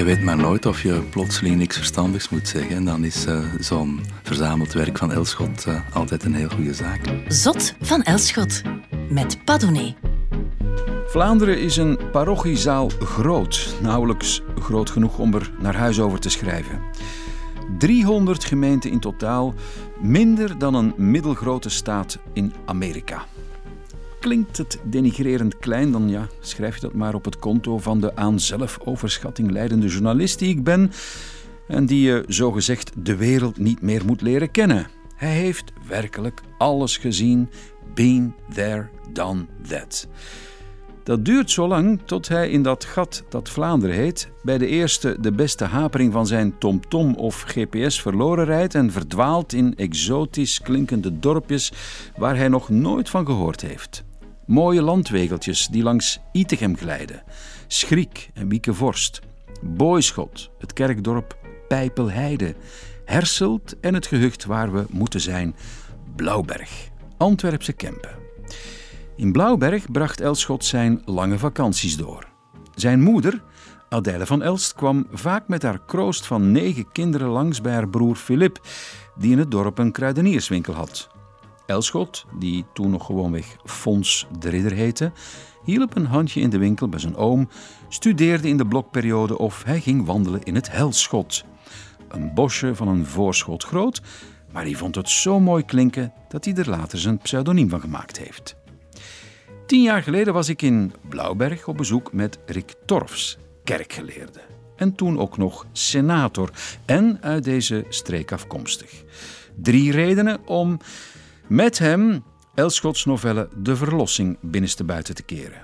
je weet maar nooit of je plotseling niks verstandigs moet zeggen. En dan is uh, zo'n verzameld werk van Elschot uh, altijd een heel goede zaak. Zot van Elschot met Padone. Vlaanderen is een parochiezaal groot, nauwelijks groot genoeg om er naar huis over te schrijven. 300 gemeenten in totaal, minder dan een middelgrote staat in Amerika. Klinkt het denigrerend klein, dan ja, schrijf je dat maar op het konto van de aan zelfoverschatting leidende journalist die ik ben en die je zogezegd de wereld niet meer moet leren kennen. Hij heeft werkelijk alles gezien, been there, done that. Dat duurt zo lang tot hij in dat gat dat Vlaanderen heet, bij de eerste de beste hapering van zijn TomTom of GPS verloren rijdt en verdwaalt in exotisch klinkende dorpjes waar hij nog nooit van gehoord heeft. Mooie landwegeltjes die langs Itegem glijden, Schriek en Wiekevorst, Boyschot, het kerkdorp Pijpelheide, Herselt en het gehucht waar we moeten zijn, Blauwberg, Antwerpse Kempen. In Blauwberg bracht Elschot zijn lange vakanties door. Zijn moeder, Adèle van Elst, kwam vaak met haar kroost van negen kinderen langs bij haar broer Filip, die in het dorp een kruidenierswinkel had. Elschot, die toen nog gewoonweg Fons de Ridder heette, hielp een handje in de winkel bij zijn oom, studeerde in de blokperiode of hij ging wandelen in het Helschot. Een bosje van een voorschot groot, maar hij vond het zo mooi klinken dat hij er later zijn pseudoniem van gemaakt heeft. Tien jaar geleden was ik in Blauwberg op bezoek met Rick Torfs, kerkgeleerde. En toen ook nog senator en uit deze streek afkomstig. Drie redenen om met hem Elschots novelle De Verlossing binnenste buiten te keren.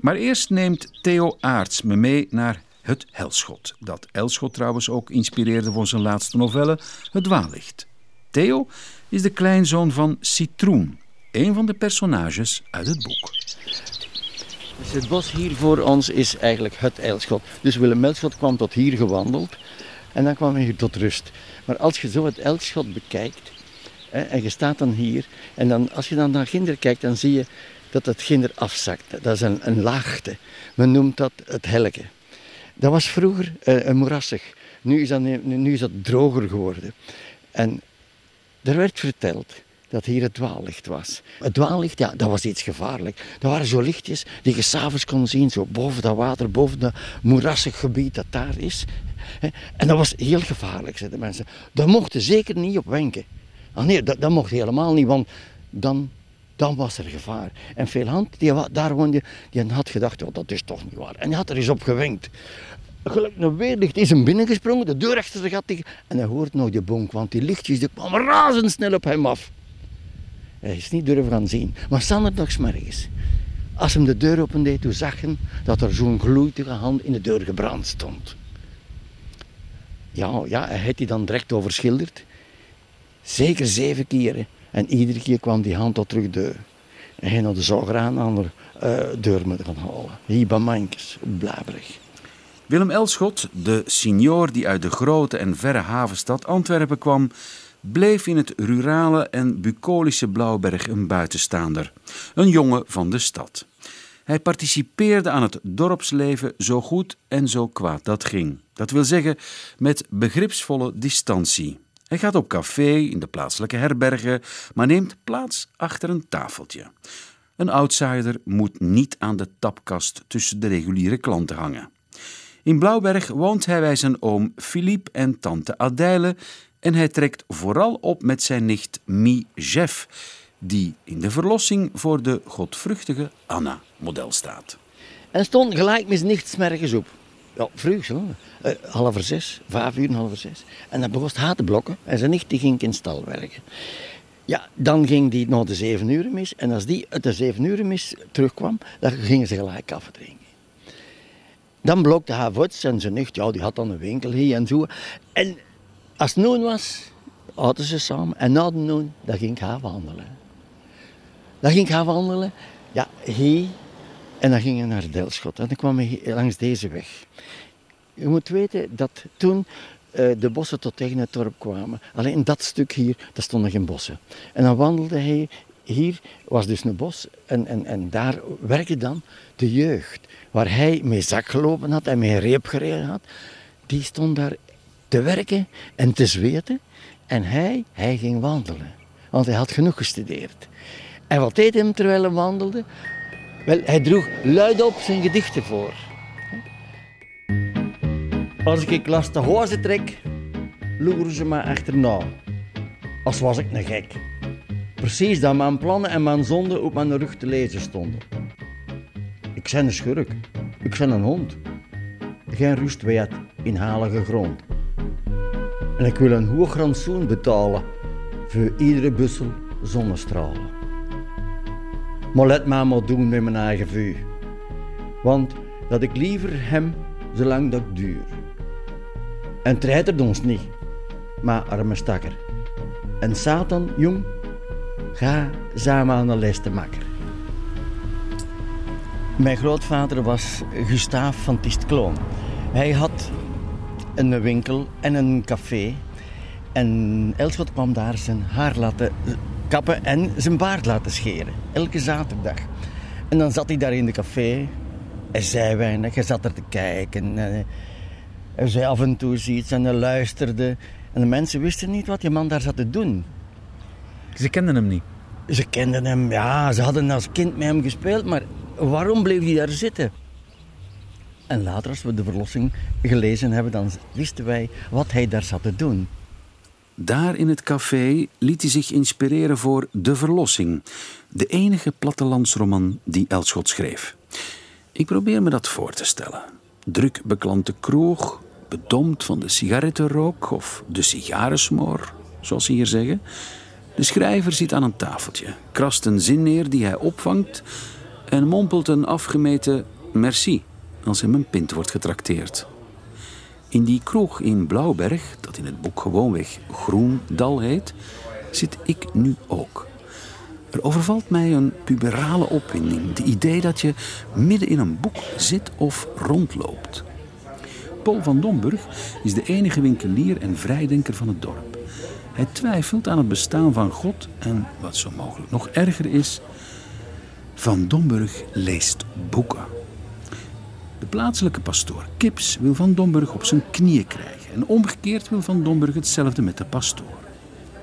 Maar eerst neemt Theo Aarts me mee naar Het Helschot, dat Elschot trouwens ook inspireerde voor zijn laatste novelle Het Dwaallicht. Theo is de kleinzoon van Citroen, een van de personages uit het boek. Dus het bos hier voor ons is eigenlijk het Elschot. Dus Willem Elschot kwam tot hier gewandeld en dan kwam hij hier tot rust. Maar als je zo het Elschot bekijkt, en je staat dan hier. En dan, als je dan naar Ginder kijkt, dan zie je dat het Ginder afzakt. Dat is een, een laagte. Men noemt dat het helke. Dat was vroeger uh, een moerassig. Nu is, dat, nu is droger geworden. En er werd verteld dat hier het dwaallicht was. Het dwaallicht, ja, dat was iets gevaarlijk. Dat waren zo lichtjes die je s'avonds kon zien, zo boven dat water, boven dat moerassig gebied dat daar is. En dat was heel gevaarlijk, zeiden mensen. Daar mochten zeker niet op wenken. Ah nee, dat, dat mocht helemaal niet, want dan, dan was er gevaar. En veel hand, die daar woonde, die had gedacht, oh, dat is toch niet waar. En die had er eens op gewenkt. Gelukkig is hem binnengesprongen, de deur achter zich gat. En hij hoort nog de bonk, want die lichtjes die kwamen razendsnel op hem af. Hij is niet durven gaan zien. Maar nog morgens, als hem de deur opendeed, toen zag hij dat er zo'n gloeiige hand in de deur gebrand stond. Ja, ja, hij had die dan direct overschilderd. Zeker zeven keren. En iedere keer kwam die hand tot terug deur. En hij had zo graag een andere uh, deur moeten gaan halen. Hier bij Mankes, Blabrig. Willem Elschot, de signor die uit de grote en verre havenstad Antwerpen kwam, bleef in het rurale en bucolische Blauwberg een buitenstaander. Een jongen van de stad. Hij participeerde aan het dorpsleven zo goed en zo kwaad dat ging. Dat wil zeggen met begripsvolle distantie. Hij gaat op café in de plaatselijke herbergen, maar neemt plaats achter een tafeltje. Een outsider moet niet aan de tapkast tussen de reguliere klanten hangen. In Blauwberg woont hij bij zijn oom Philippe en tante Adèle en hij trekt vooral op met zijn nicht Mie Jeff, die in de verlossing voor de godvruchtige Anna model staat. En stond gelijk nichts mergens op. Ja, vroeg zo. Uh, half zes, vijf uur, half zes. En dan begon het te blokken. En zijn nicht ging in stal werken. Ja, dan ging die nog de zeven uur mis. En als die uit de zeven uur mis terugkwam, dan gingen ze gelijk af drinken. Dan blokte haar voets en zijn nicht, ja, die had dan een winkel hier en zo. En als het noon was, hadden ze samen. En na de noon, dan ging ik haar wandelen. Dan ging ik haar wandelen. Ja, hier en dan ging je naar Delschot. En dan kwam je langs deze weg. Je moet weten dat toen uh, de bossen tot tegen het dorp kwamen. Alleen dat stuk hier, daar stonden geen bossen. En dan wandelde hij, hier was dus een bos. En, en, en daar werkte dan de jeugd. Waar hij mee zak gelopen had en mee reep gereden had. die stond daar te werken en te zweten. En hij, hij ging wandelen. Want hij had genoeg gestudeerd. En wat deed hij terwijl hij wandelde? Wel, hij droeg luidop zijn gedichten voor. Als ik last de hoze trek, loeren ze me achterna. Als was ik een gek. Precies dat mijn plannen en mijn zonden op mijn rug te lezen stonden. Ik ben een schurk. Ik ben een hond. Geen rust weet in halige grond. En ik wil een hoog rantsoen betalen voor iedere bussel zonnestralen. Maar let mij maar doen met mijn eigen vuur. Want dat ik liever hem zolang dat duur. En treitert ons niet, maar arme stakker. En Satan, jong, ga samen aan de les te makker. Mijn grootvader was Gustaaf van Tistkloon. Hij had een winkel en een café. En Elschot kwam daar zijn haar laten kappen en zijn baard laten scheren. Elke zaterdag. En dan zat hij daar in de café. Hij zei weinig, hij zat er te kijken. Hij zei af en toe iets en hij luisterde. En de mensen wisten niet wat die man daar zat te doen. Ze kenden hem niet? Ze kenden hem, ja. Ze hadden als kind met hem gespeeld, maar waarom bleef hij daar zitten? En later, als we de verlossing gelezen hebben, dan wisten wij wat hij daar zat te doen. Daar in het café liet hij zich inspireren voor De Verlossing, de enige plattelandsroman die Elschot schreef. Ik probeer me dat voor te stellen. Druk beklante kroeg, bedompt van de sigarettenrook of de sigarensmoor, zoals ze hier zeggen. De schrijver zit aan een tafeltje, krast een zin neer die hij opvangt en mompelt een afgemeten merci als hem een pint wordt getrakteerd. In die kroeg in Blauwberg, dat in het boek gewoonweg Groendal heet, zit ik nu ook. Er overvalt mij een puberale opwinding. De idee dat je midden in een boek zit of rondloopt. Paul van Domburg is de enige winkelier en vrijdenker van het dorp. Hij twijfelt aan het bestaan van God en, wat zo mogelijk nog erger is, Van Domburg leest boeken. De plaatselijke pastoor Kips wil Van Domburg op zijn knieën krijgen en omgekeerd wil Van Domburg hetzelfde met de pastoor.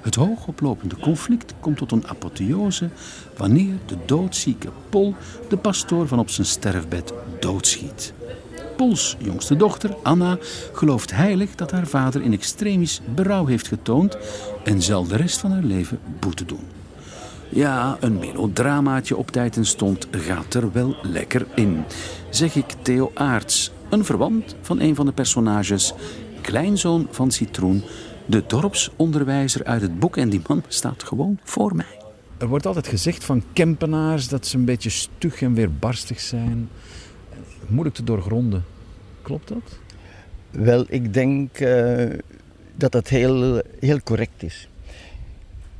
Het hoogoplopende conflict komt tot een apotheose wanneer de doodzieke Pol de pastoor van op zijn sterfbed doodschiet. Pols jongste dochter, Anna, gelooft heilig dat haar vader in extremis berouw heeft getoond en zal de rest van haar leven boete doen. Ja, een melodramaatje op tijd en stond gaat er wel lekker in, zeg ik Theo Aarts, een verwant van een van de personages, kleinzoon van Citroen, de dorpsonderwijzer uit het boek en die man staat gewoon voor mij. Er wordt altijd gezegd van Kempenaars dat ze een beetje stug en weerbarstig zijn. Moeilijk te doorgronden. Klopt dat? Wel, ik denk uh, dat dat heel, heel correct is.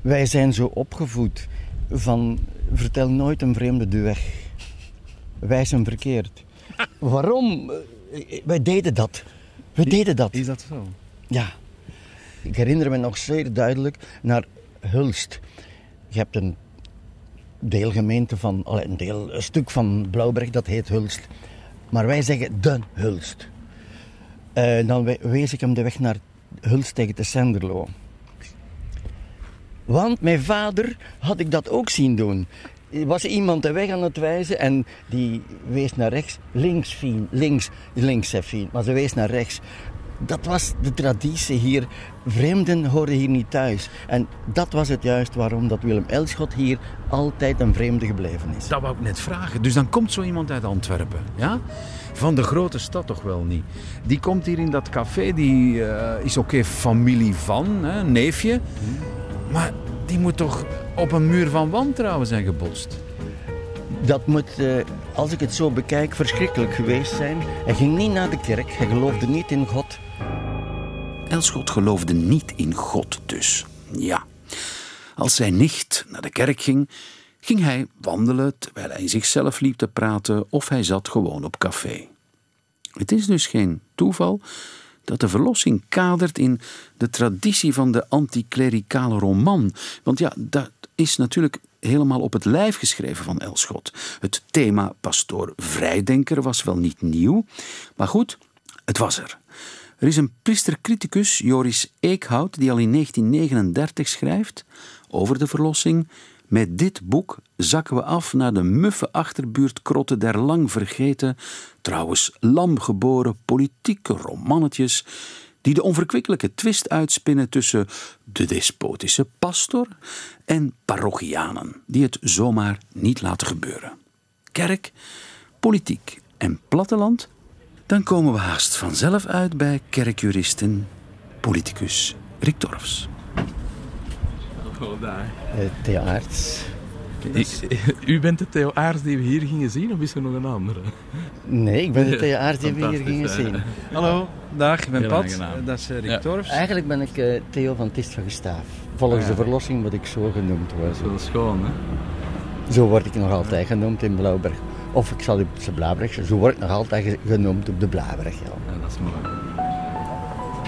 Wij zijn zo opgevoed van vertel nooit een vreemde de weg. Wijs hem verkeerd. Waarom? Wij deden dat. We deden dat. Is dat zo? Ja. Ik herinner me nog zeer duidelijk naar Hulst. Je hebt een deelgemeente van, een, deel, een stuk van Blauwberg dat heet Hulst. Maar wij zeggen de Hulst. Uh, dan wees ik hem de weg naar Hulst tegen de Senderlo. Want mijn vader had ik dat ook zien doen. Er was iemand de weg aan het wijzen en die wees naar rechts. Links, Fien. Links, links, Fien. Maar ze wees naar rechts. Dat was de traditie hier. Vreemden hoorden hier niet thuis. En dat was het juist waarom dat Willem Elschot hier altijd een vreemde gebleven is. Dat wou ik net vragen. Dus dan komt zo iemand uit Antwerpen, ja? Van de grote stad toch wel niet. Die komt hier in dat café, die uh, is oké familie van, hè, neefje. Maar die moet toch op een muur van wantrouwen zijn gebotst? Dat moet, uh, als ik het zo bekijk, verschrikkelijk geweest zijn. Hij ging niet naar de kerk, hij geloofde niet in God. Elschot geloofde niet in God dus. Ja. Als zijn nicht naar de kerk ging, ging hij wandelen terwijl hij in zichzelf liep te praten of hij zat gewoon op café. Het is dus geen toeval dat de verlossing kadert in de traditie van de anticlericale roman. Want ja, dat is natuurlijk helemaal op het lijf geschreven van Elschot. Het thema pastoor vrijdenker was wel niet nieuw, maar goed, het was er. Er is een priestercriticus, Joris Eekhout, die al in 1939 schrijft over de verlossing. Met dit boek zakken we af naar de muffe achterbuurtkrotten der lang vergeten, trouwens lamgeboren politieke romannetjes die de onverkwikkelijke twist uitspinnen tussen de despotische pastor en parochianen, die het zomaar niet laten gebeuren. Kerk, politiek en platteland, dan komen we haast vanzelf uit bij kerkjuristen, politicus Rick. Hallo daar. Uh, Theo Aerts. u bent de Theo Aarts die we hier gingen zien, of is er nog een andere? Nee, ik ben de Theo Aerts die we hier gingen zien. Hallo, dag, ik ben Heel Pat. aangenaam. Dat is eh, Rick Ja. Torfs. Eigenlijk ben ik eh, Theo van Tist van Gestaaf. Volgens Ah, de verlossing moet ik zo genoemd Dat worden. is wel schoon, hè? Zo word ik nog altijd genoemd in Blauwberg. Of ik zal op de Blauwberg, zo word ik nog altijd ge- genoemd op de Blauwberg. Ja. Ja, dat is mooi.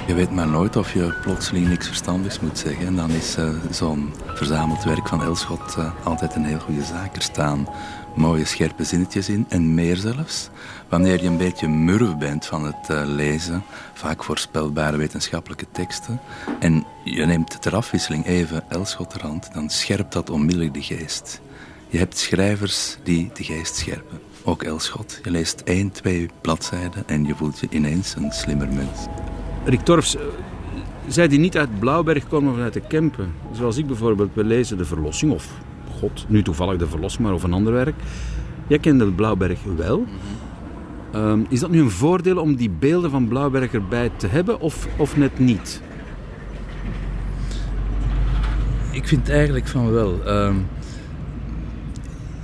Je weet maar nooit of je plotseling niks verstandigs moet zeggen. En dan is eh, zo'n verzameld werk van Elschot eh, altijd een heel goede zaak. Er staan mooie scherpe zinnetjes in en meer zelfs. Wanneer je een beetje murf bent van het eh, lezen, vaak voorspelbare wetenschappelijke teksten, en je neemt ter afwisseling even Elschot ter hand, dan scherpt dat onmiddellijk de geest. Je hebt schrijvers die de geest scherpen. Ook Elschot. Je leest één, twee bladzijden en je voelt je ineens een slimmer mens. Rick Torfs, eh, zij die niet uit Blauwberg komen of uit de Kempen, zoals ik bijvoorbeeld, we lezen de Verlossing of God, nu toevallig de Verlossing, maar of een ander werk. Jij kende Blauwberg wel. Ehm, is dat nu een voordeel om die beelden van Blauwberg erbij te hebben of, of net niet? Ik vind eigenlijk van wel. Ehm,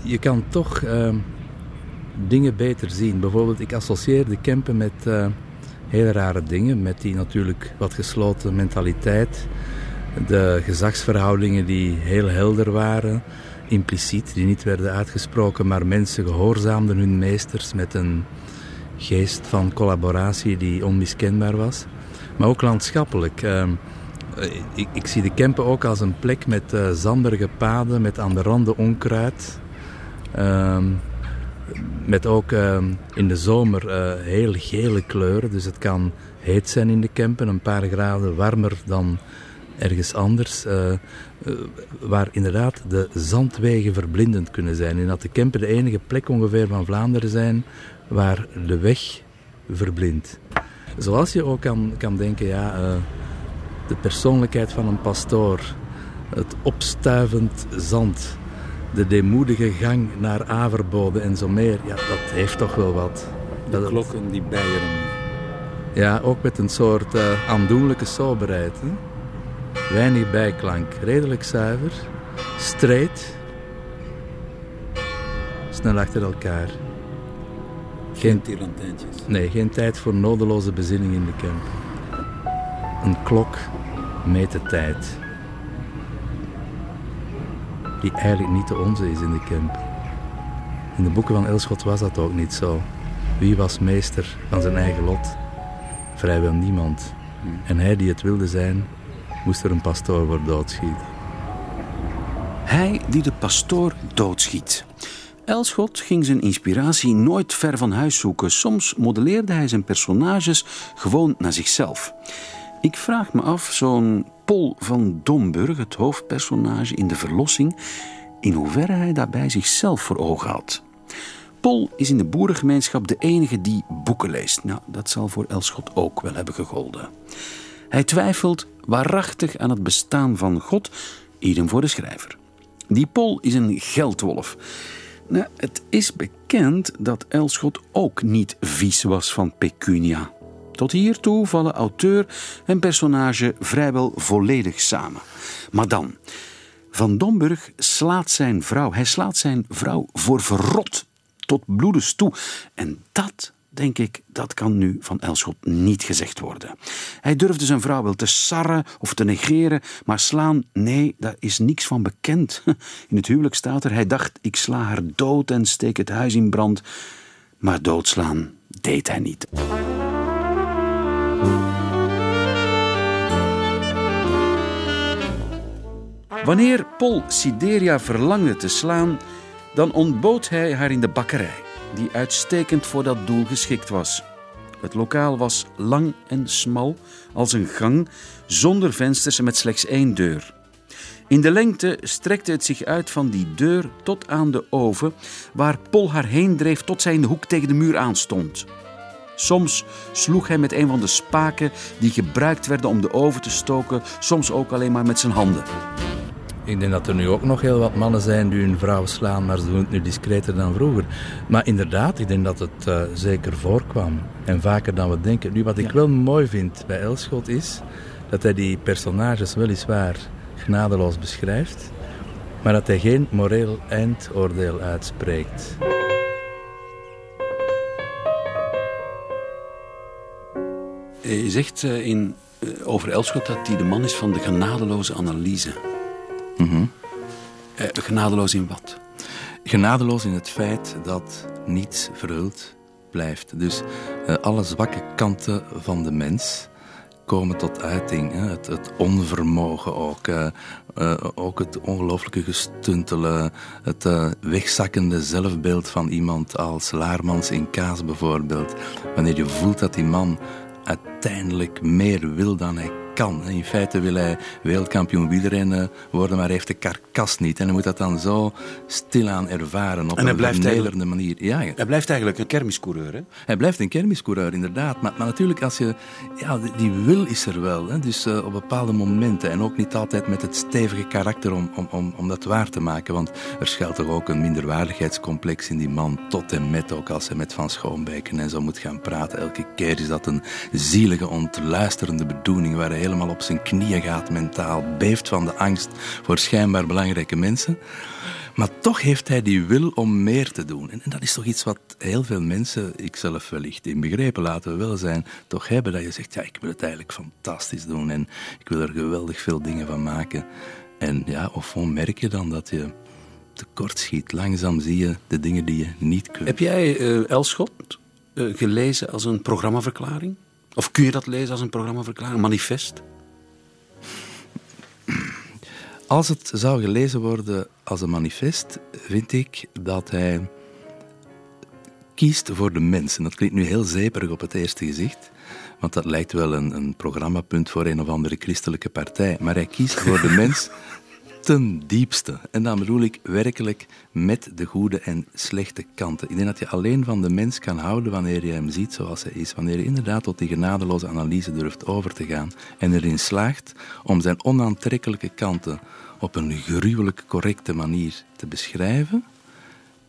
je kan toch ehm, dingen beter zien. Bijvoorbeeld, ik associeer de Kempen met eh, hele rare dingen. Met die natuurlijk wat gesloten mentaliteit. De gezagsverhoudingen die heel helder waren. Impliciet, die niet werden uitgesproken. Maar mensen gehoorzaamden hun meesters met een geest van collaboratie die onmiskenbaar was. Maar ook landschappelijk. ehm, eh, ik, ik zie de Kempen ook als een plek met eh, zanderige paden, met aan de randen onkruid. Ehm, met ook ehm, in de zomer eh, heel gele kleuren. Dus het kan heet zijn in de Kempen, een paar graden warmer dan ergens anders. eh, eh, waar inderdaad de zandwegen verblindend kunnen zijn. En dat de Kempen de enige plek ongeveer van Vlaanderen zijn waar de weg verblindt. Zoals je ook kan, kan denken, ja, de persoonlijkheid van een pastoor, het opstuivend zand, de deemoedige gang naar Averbode en zo meer, ja, dat heeft toch wel wat. Dat het- klokken die bijeren. ja, ook met een soort eh, aandoenlijke soberheid. Hè? Weinig bijklank, redelijk zuiver, straight, snel achter elkaar. Geen, tirantijntjes. nee, geen tijd voor nodeloze bezinning in de camp. Een klok meet de tijd. Die eigenlijk niet de onze is in de camp. In de boeken van Elschot was dat ook niet zo. Wie was meester van zijn eigen lot? Vrijwel niemand. En hij die het wilde zijn, moest er een pastoor voor doodschieten. Hij die de pastoor doodschiet. Elschot ging zijn inspiratie nooit ver van huis zoeken. Soms modelleerde hij zijn personages gewoon naar zichzelf. Ik vraag me af, zo'n Pol van Domburg, het hoofdpersonage in De Verlossing, in hoeverre hij daarbij zichzelf voor ogen had. Pol is in de boerengemeenschap de enige die boeken leest. Nou, dat zal voor Elschot ook wel hebben gegolden. Hij twijfelt waarachtig aan het bestaan van God, idem voor de schrijver. Die Pol is een geldwolf. Nou, het is bekend dat Elschot ook niet vies was van pecunia. Tot hiertoe vallen auteur en personage vrijwel volledig samen. Maar dan, Van Domburg slaat zijn vrouw. Hij slaat zijn vrouw voor verrot tot bloedens toe. En dat, denk ik, dat kan nu van Elschot niet gezegd worden. Hij durfde zijn vrouw wel te sarren of te negeren, maar slaan, nee, daar is niks van bekend. In het huwelijk staat er, hij dacht, ik sla haar dood en steek het huis in brand. Maar doodslaan deed hij niet. Wanneer Pol Sideria verlangde te slaan, dan ontbood hij haar in de bakkerij, die uitstekend voor dat doel geschikt was. Het lokaal was lang en smal, als een gang, zonder vensters en met slechts één deur. In de lengte strekte het zich uit van die deur tot aan de oven, waar Pol haar heen dreef tot zij in de hoek tegen de muur aanstond. Soms sloeg hij met een van de spaken die gebruikt werden om de oven te stoken, soms ook alleen maar met zijn handen. Ik denk dat er nu ook nog heel wat mannen zijn die hun vrouw slaan, maar ze doen het nu discreter dan vroeger. Maar inderdaad, ik denk dat het uh, zeker voorkwam. En vaker dan we denken. Nu, wat ik wel mooi vind bij Elschot is dat hij die personages weliswaar genadeloos beschrijft, maar dat hij geen moreel eindoordeel uitspreekt. Je zegt eh, in, eh, over Elschot dat hij de man is van de genadeloze analyse. Mm genadeloos in wat? Genadeloos in het feit dat niets verhuld blijft. Dus alle zwakke kanten van de mens komen tot uiting. Hè. Het, het, onvermogen ook. Uh, ook het ongelooflijke gestuntelen. Het uh, wegzakkende zelfbeeld van iemand als Laarmans in Kaas bijvoorbeeld. Wanneer je voelt dat die man uiteindelijk meer wil dan hij kan. In feite wil hij wereldkampioen wielrennen worden, maar hij heeft de karkas niet. En hij moet dat dan zo stilaan ervaren op en hij een vernelerende manier. Ja, hij blijft eigenlijk een kermiscoureur, hè? Hij blijft een kermiscoureur, inderdaad. Maar, maar natuurlijk, als je, ja, die wil is er wel. Hè? Dus uh, op bepaalde momenten. En ook niet altijd met het stevige karakter om, om, om, om dat waar te maken. Want er schuilt toch ook een minderwaardigheidscomplex in die man. Tot en met ook als hij met Van Schoonbeken en zo moet gaan praten. Elke keer is dat een zielige, ontluisterende bedoeling waar hij helemaal op zijn knieën gaat mentaal, beeft van de angst voor schijnbaar belangrijke mensen. Maar toch heeft hij die wil om meer te doen. En dat is toch iets wat heel veel mensen, ikzelf wellicht inbegrepen, laten we wel zijn, toch hebben. Dat je zegt, ja, ik wil het eigenlijk fantastisch doen en ik wil er geweldig veel dingen van maken. En ja, of merk je dan dat je tekort schiet. Langzaam zie je de dingen die je niet kunt. Heb jij uh, Elschot uh, gelezen als een programmaverklaring? Of kun je dat lezen als een programmaverklaring, een manifest? Als het zou gelezen worden als een manifest, vind ik dat hij kiest voor de mensen. Dat klinkt nu heel zeperig op het eerste gezicht, want dat lijkt wel een, een programmapunt voor een of andere christelijke partij. Maar hij kiest voor de mens ten diepste. En dan bedoel ik werkelijk met de goede en slechte kanten. Ik denk dat je alleen van de mens kan houden wanneer je hem ziet zoals hij is. Wanneer je inderdaad tot die genadeloze analyse durft over te gaan en erin slaagt om zijn onaantrekkelijke kanten op een gruwelijk correcte manier te beschrijven,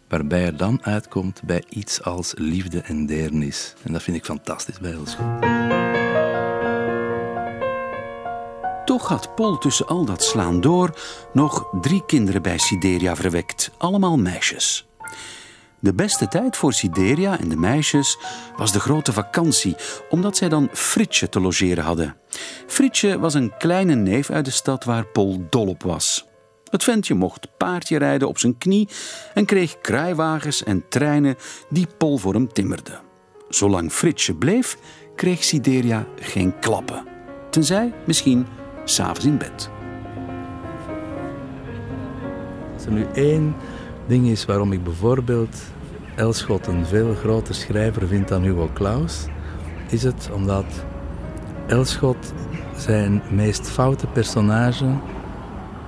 waarbij er dan uitkomt bij iets als liefde en deernis. En dat vind ik fantastisch bij Elschot. Toch had Paul tussen al dat slaan door nog drie kinderen bij Sideria verwekt, allemaal meisjes. De beste tijd voor Sideria en de meisjes was de grote vakantie, omdat zij dan Fritsje te logeren hadden. Fritsje was een kleine neef uit de stad waar Paul dol op was. Het ventje mocht paardje rijden op zijn knie en kreeg kruiwagens en treinen die Pol voor hem timmerden. Zolang Fritsje bleef, kreeg Sideria geen klappen. Tenzij misschien s'avonds in bed. Als er nu één ding is waarom ik bijvoorbeeld Elschot een veel groter schrijver vind dan Hugo Claus, is het omdat Elschot zijn meest foute personage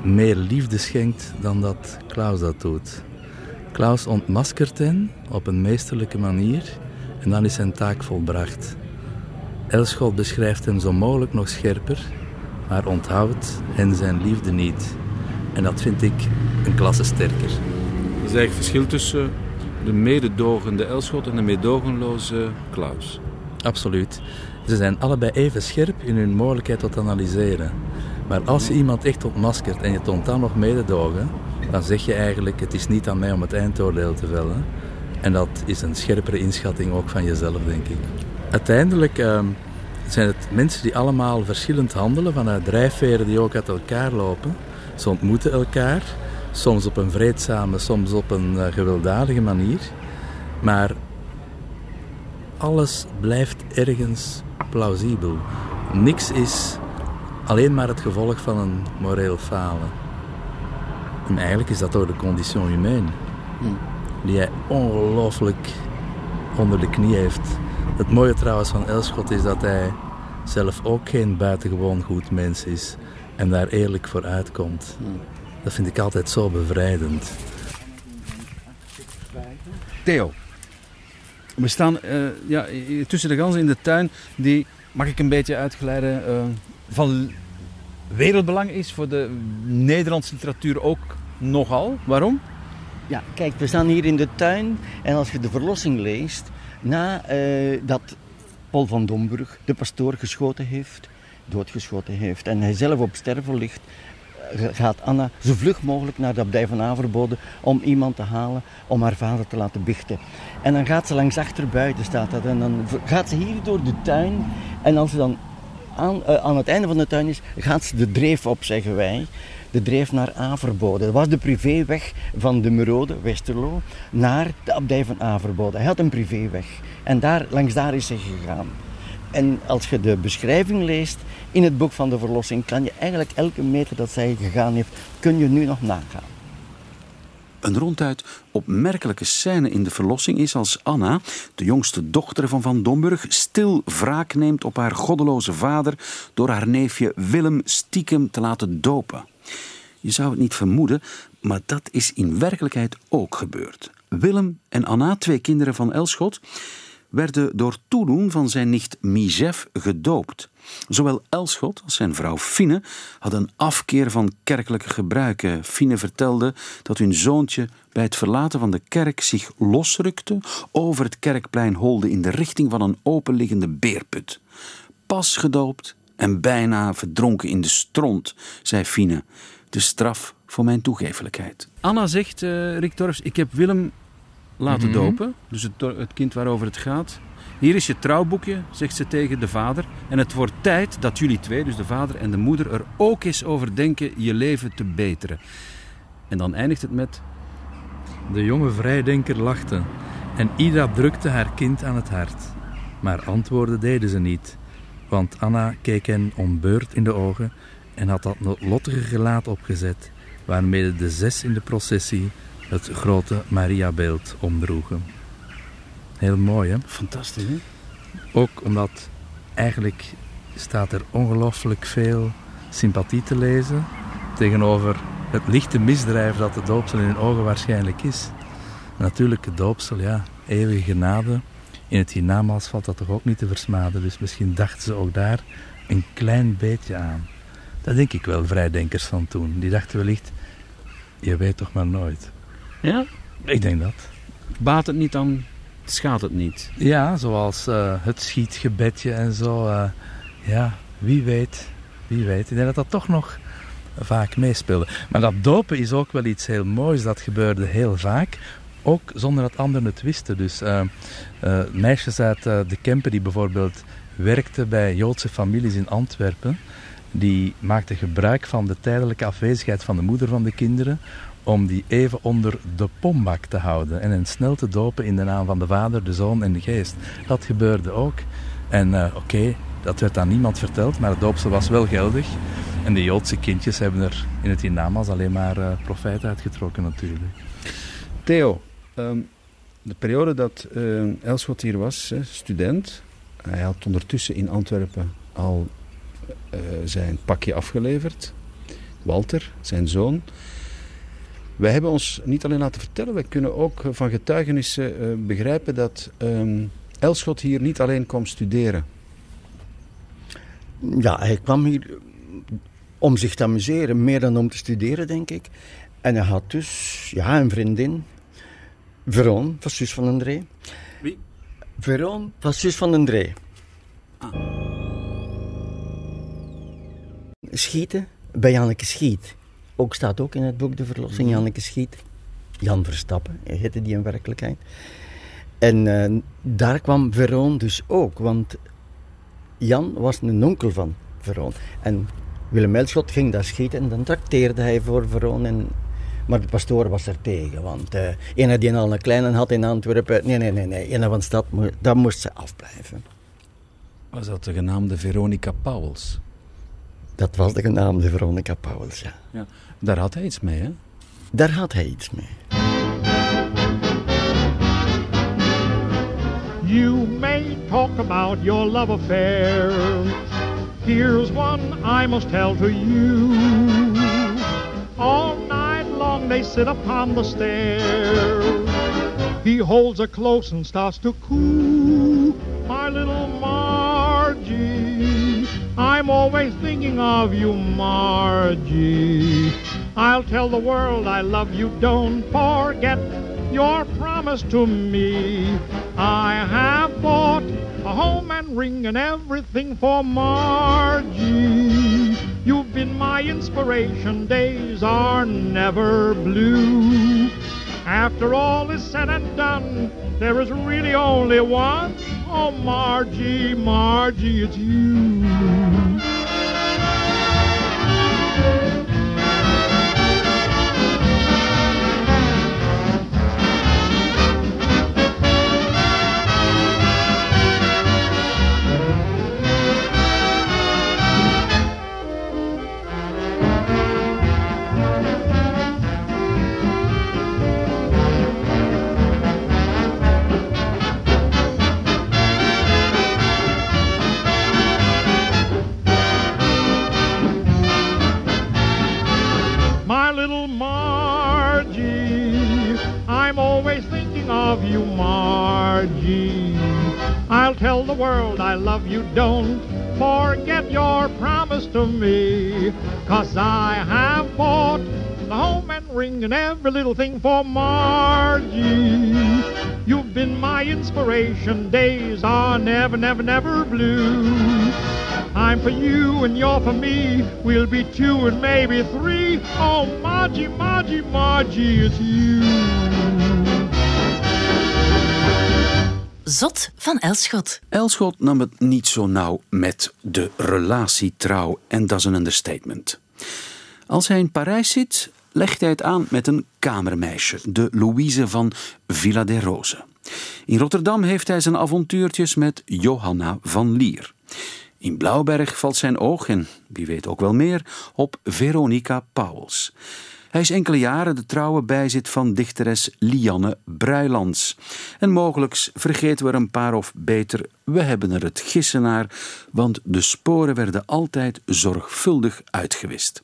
meer liefde schenkt dan dat Klaus dat doet. Klaus ontmaskert hen op een meesterlijke manier en dan is zijn taak volbracht. Elschot beschrijft hem zo mogelijk nog scherper, maar onthoudt hen zijn liefde niet. En dat vind ik een klasse sterker. Er is eigenlijk verschil tussen de mededogende Elschot en de meedogenloze Klaus. Absoluut. Ze zijn allebei even scherp in hun mogelijkheid tot analyseren. Maar als je iemand echt ontmaskert en je toont dan nog mededogen, dan zeg je eigenlijk: het is niet aan mij om het eindoordeel te vellen. En dat is een scherpere inschatting ook van jezelf, denk ik. Uiteindelijk uh, zijn het mensen die allemaal verschillend handelen, vanuit drijfveren die ook uit elkaar lopen. Ze ontmoeten elkaar, soms op een vreedzame, soms op een uh, gewelddadige manier. Maar alles blijft ergens plausibel. Niks is alleen maar het gevolg van een moreel falen. En eigenlijk is dat ook de condition humaine, die hij ongelooflijk onder de knie heeft Het mooie trouwens van Elschot is dat hij zelf ook geen buitengewoon goed mens is en daar eerlijk voor uitkomt. Dat vind ik altijd zo bevrijdend. Theo, we staan uh, ja, tussen de ganzen in de tuin die, mag ik een beetje uitgeleiden, uh, van wereldbelang is voor de Nederlandse literatuur ook nogal. Waarom? Ja, kijk, we staan hier in de tuin en als je de verlossing leest, na uh, dat Paul van Domburg de pastoor geschoten heeft, doodgeschoten heeft en hij zelf op sterven ligt, gaat Anna zo vlug mogelijk naar de abdij van Averboden om iemand te halen om haar vader te laten bichten. En dan gaat ze langs achterbuiten, staat dat, en dan gaat ze hier door de tuin en als ze dan aan, uh, aan het einde van de tuin is, gaat ze de dreef op, zeggen wij. De dreef naar Averboden. Dat was de privéweg van de Merode, Westerlo, naar de abdij van Averboden. Hij had een privéweg. En daar, langs daar is ze gegaan. En als je de beschrijving leest in het boek van de verlossing, kan je eigenlijk elke meter dat zij gegaan heeft, kun je nu nog nagaan. Een ronduit opmerkelijke scène in de verlossing is als Anna, de jongste dochter van Van Domburg, stil wraak neemt op haar goddeloze vader door haar neefje Willem stiekem te laten dopen. Je zou het niet vermoeden, maar dat is in werkelijkheid ook gebeurd. Willem en Anna, twee kinderen van Elschot, werden door toedoen van zijn nicht Mijef gedoopt. Zowel Elschot als zijn vrouw Fine hadden afkeer van kerkelijke gebruiken. Fine vertelde dat hun zoontje bij het verlaten van de kerk zich losrukte, over het kerkplein holde in de richting van een openliggende beerput. Pas gedoopt en bijna verdronken in de stront, zei Fine. De straf voor mijn toegeeflijkheid. Anna zegt, uh, Rick ik heb Willem laten mhm. dopen. Dus het, het kind waarover het gaat. Hier is je trouwboekje, zegt ze tegen de vader. En het wordt tijd dat jullie twee, dus de vader en de moeder, er ook eens over denken je leven te beteren. En dan eindigt het met. De jonge vrijdenker lachte en Ida drukte haar kind aan het hart. Maar antwoorden deden ze niet, want Anna keek hen ombeurd in de ogen en had dat lottige gelaat opgezet, waarmee de zes in de processie het grote Mariabeeld omdroegen. Heel mooi, hè? Fantastisch, hè? Ook omdat eigenlijk staat er ongelooflijk veel sympathie te lezen tegenover het lichte misdrijf dat de doopsel in hun ogen waarschijnlijk is. natuurlijk, het doopsel, ja, eeuwige genade. In het hiernamaals valt dat toch ook niet te versmaden, dus misschien dachten ze ook daar een klein beetje aan. Dat denk ik wel, vrijdenkers van toen. Die dachten wellicht, je weet toch maar nooit. Ja? Ik denk dat. Baat het niet dan, schaadt het niet? Ja, zoals uh, het schietgebedje en zo. Uh, ja, wie weet, wie weet. Ik denk dat dat toch nog vaak meespeelde. Maar dat dopen is ook wel iets heel moois. Dat gebeurde heel vaak. Ook zonder dat anderen het wisten. Dus uh, meisjes uit de Kempen die bijvoorbeeld werkten bij Joodse families in Antwerpen. Die maakten gebruik van de tijdelijke afwezigheid van de moeder van de kinderen om die even onder de pombak te houden en hen snel te dopen in de naam van de Vader, de Zoon en de Geest. Dat gebeurde ook. En uh, oké, dat werd aan niemand verteld, maar het doopsel was wel geldig. En de Joodse kindjes hebben er in het hiernamaals alleen maar uh, profijt uitgetrokken natuurlijk. Theo, um, de periode dat uh, Elschot hier was, student, hij had ondertussen in Antwerpen al zijn pakje afgeleverd. Walter, zijn zoon. Wij hebben ons niet alleen laten vertellen, wij kunnen ook van getuigenissen uh, begrijpen dat um, Elschot hier niet alleen kwam studeren. Ja, hij kwam hier om zich te amuseren, meer dan om te studeren, denk ik. En hij had dus ja, een vriendin, Veron, van zus van André. Wie? Veron, van zus van André. Ah. Schieten bij Janneke Schiet. Ook staat ook in het boek De Verlossing, mhm. Janneke Schiet. Jan Verstappen heette die in werkelijkheid. En uh, daar kwam Veron dus ook, want Jan was een onkel van Veron. En Willem Elschot ging daar schieten en dan trakteerde hij voor Veron. En, maar de pastoor was er tegen, want uh, een die al een kleine had in Antwerpen, nee, nee, nee, nee, een van de stad, daar moest ze afblijven. Was dat de genaamde Veronica Pauwels? Dat was de genaamde Veronica Pauwels, ja. ja. Daar had hij iets mee, hè? Daar had hij iets mee. You may talk about your love affair. Here's one I must tell to you. All night long they sit upon the stair. He holds her close and starts to coo. I'm always thinking of you, Margie. I'll tell the world I love you, don't forget your promise to me. I have bought a home and ring and everything for Margie. You've been my inspiration, days are never blue. After all is said and done, there is really only one. Oh, Margie, Margie, it's you. The world I love you, don't forget your promise to me. Cause I have bought the home and ring and every little thing for Margie. You've been my inspiration, days are never, never, never blue. I'm for you and you're for me. We'll be two and maybe three. Oh, Margie, Margie, Margie, it's you. Zot van Elschot. Elschot nam het niet zo nauw met de relatie trouw en dat is een understatement. Als hij in Parijs zit, legt hij het aan met een kamermeisje, de Louise van Villa des Roses. In Rotterdam heeft hij zijn avontuurtjes met Johanna van Lier. In Blauwberg valt zijn oog, en wie weet ook wel meer, op Veronica Pauwels. Hij is enkele jaren de trouwe bijzit van dichteres Lianne Bruilands. En mogelijk vergeten we er een paar of beter, we hebben er het gissen naar, want de sporen werden altijd zorgvuldig uitgewist.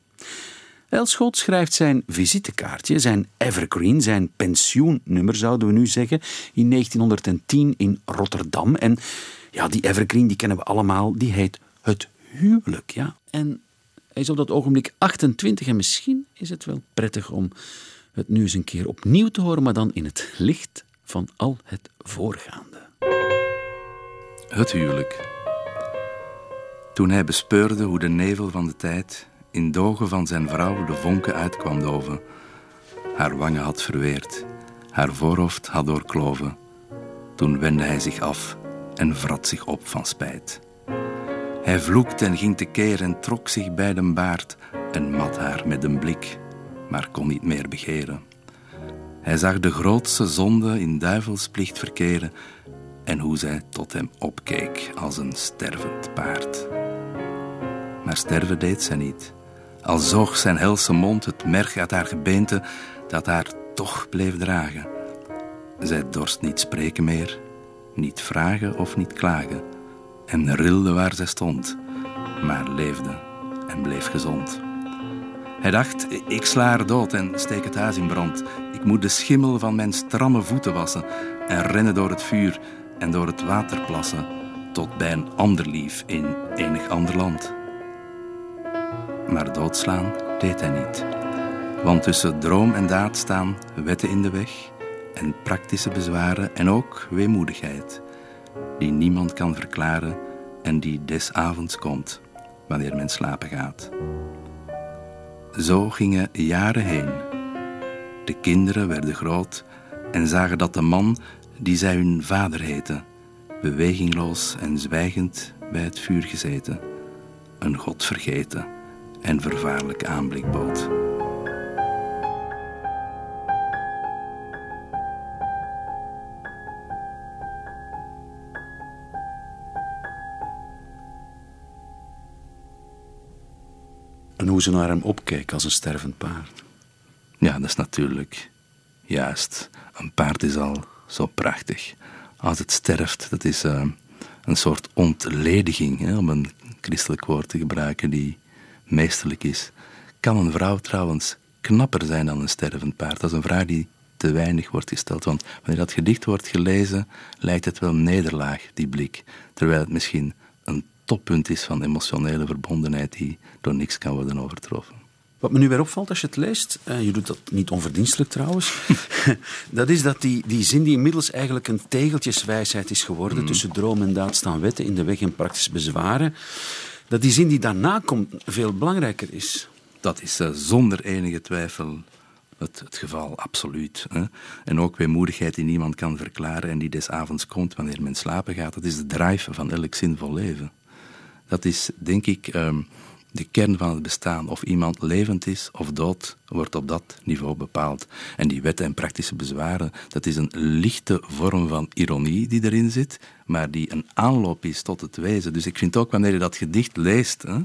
Elschot schrijft zijn visitekaartje, zijn evergreen, zijn pensioennummer zouden we nu zeggen, in 1910 in Rotterdam. En ja, die evergreen die kennen we allemaal, die heet het huwelijk. Ja. En is op dat ogenblik 28 en misschien is het wel prettig om het nu eens een keer opnieuw te horen, maar dan in het licht van al het voorgaande. Het huwelijk. Toen hij bespeurde hoe de nevel van de tijd in dogen van zijn vrouw de vonken uitkwam doven. Haar wangen had verweerd, haar voorhoofd had doorkloven. Toen wendde hij zich af en vrat zich op van spijt. Hij vloekte en ging tekeer en trok zich bij de baard en mat haar met een blik, maar kon niet meer begeren. Hij zag de grootste zonde in duivelsplicht verkeren en hoe zij tot hem opkeek als een stervend paard. Maar sterven deed zij niet. Al zoog zijn helse mond het merg uit haar gebeente dat haar toch bleef dragen. Zij dorst niet spreken meer, niet vragen of niet klagen, en rilde waar zij stond, maar leefde en bleef gezond. Hij dacht, ik sla haar dood en steek het huis in brand. Ik moet de schimmel van mijn stramme voeten wassen en rennen door het vuur en door het water plassen, tot bij een ander lief in enig ander land. Maar doodslaan deed hij niet. Want tussen droom en daad staan wetten in de weg en praktische bezwaren en ook weemoedigheid, die niemand kan verklaren en die des avonds komt, wanneer men slapen gaat. Zo gingen jaren heen. De kinderen werden groot en zagen dat de man, die zij hun vader heette, bewegingloos en zwijgend bij het vuur gezeten, een God vergeten en vervaarlijke aanblik bood. Ze naar hem opkeek als een stervend paard. Ja, dat is natuurlijk juist. Een paard is al zo prachtig. Als het sterft, dat is eh, een soort ontlediging, hè, om een christelijk woord te gebruiken die meesterlijk is. Kan een vrouw trouwens knapper zijn dan een stervend paard? Dat is een vraag die te weinig wordt gesteld. Want wanneer dat gedicht wordt gelezen, lijkt het wel nederlaag, die blik. Terwijl het misschien toppunt is van emotionele verbondenheid die door niks kan worden overtroffen. Wat me nu weer opvalt als je het leest, en je doet dat niet onverdienstelijk trouwens, dat is dat die, die zin die inmiddels eigenlijk een tegeltjeswijsheid is geworden, mm. tussen droom en daad staan wetten in de weg en praktisch bezwaren, dat die zin die daarna komt veel belangrijker is. Dat is uh, zonder enige twijfel het, het geval, absoluut. Hè. En ook weemoedigheid die niemand kan verklaren en die des avonds komt wanneer men slapen gaat, dat is de drive van elk zinvol leven. Dat is, denk ik, um, de kern van het bestaan. Of iemand levend is of dood, wordt op dat niveau bepaald. En die wetten en praktische bezwaren, dat is een lichte vorm van ironie die erin zit, maar die een aanloop is tot het wezen. Dus ik vind ook wanneer je dat gedicht leest, hè,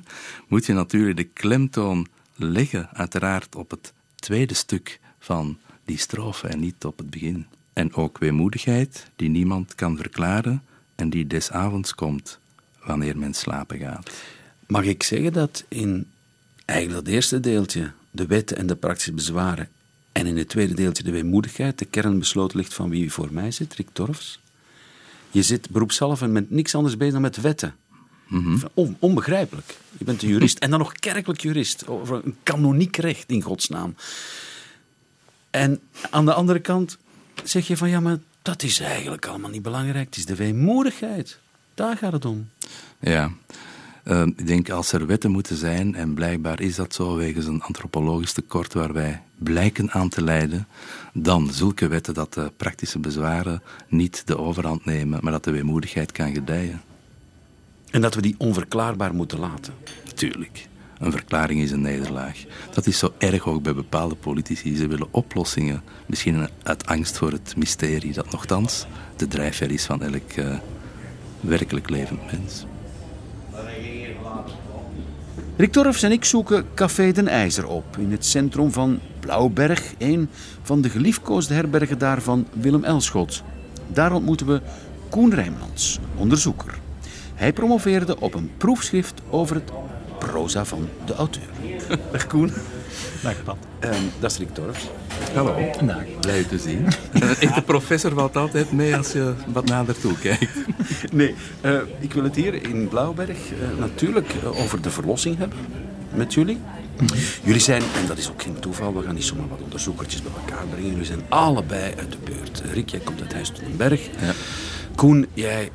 moet je natuurlijk de klemtoon leggen, uiteraard, op het tweede stuk van die strofe en niet op het begin. En ook weemoedigheid, die niemand kan verklaren en die des avonds komt wanneer men slapen gaat. Mag ik zeggen dat in eigenlijk het eerste deeltje, de wetten en de praktische bezwaren, en in het tweede deeltje, de weemoedigheid, de kern besloten ligt van wie voor mij zit, Rick Torfs? Je zit beroepszelf en met niks anders bezig dan met wetten. Mm onbegrijpelijk. Je bent een jurist en dan nog kerkelijk jurist. Over een kanoniek recht in godsnaam. En aan de andere kant zeg je van ja, maar dat is eigenlijk allemaal niet belangrijk. Het is de weemoedigheid. Daar gaat het om. Ja. Uh, ik denk als er wetten moeten zijn, en blijkbaar is dat zo wegens een antropologisch tekort waar wij blijken aan te leiden, dan zulke wetten dat de praktische bezwaren niet de overhand nemen, maar dat de weemoedigheid kan gedijen. En dat we die onverklaarbaar moeten laten. Tuurlijk. Een verklaring is een nederlaag. Dat is zo erg ook bij bepaalde politici. Ze willen oplossingen, misschien uit angst voor het mysterie, dat nogthans de drijfveer is van elk uh, werkelijk levend mens. Rick Torfs en ik zoeken Café Den IJzer op in het centrum van Blauwberg, een van de geliefkoosde herbergen daar van Willem Elschot. Daar ontmoeten we Koen Rijmlands, onderzoeker. Hij promoveerde op een proefschrift over het proza van de auteur. Dag Koen. Dag Pat. Um, dat is Rick Torfs. Hallo. Dag. Blij u te zien. Echt, de professor valt altijd mee als je wat nader toe kijkt. Nee, uh, ik wil het hier in Blauwberg uh, natuurlijk uh, over de verlossing hebben met jullie. Jullie zijn, en dat is ook geen toeval, we gaan niet zomaar wat onderzoekertjes bij elkaar brengen. Jullie zijn allebei uit de buurt. Rick, jij komt uit Huis Berg. Ja. Koen, jij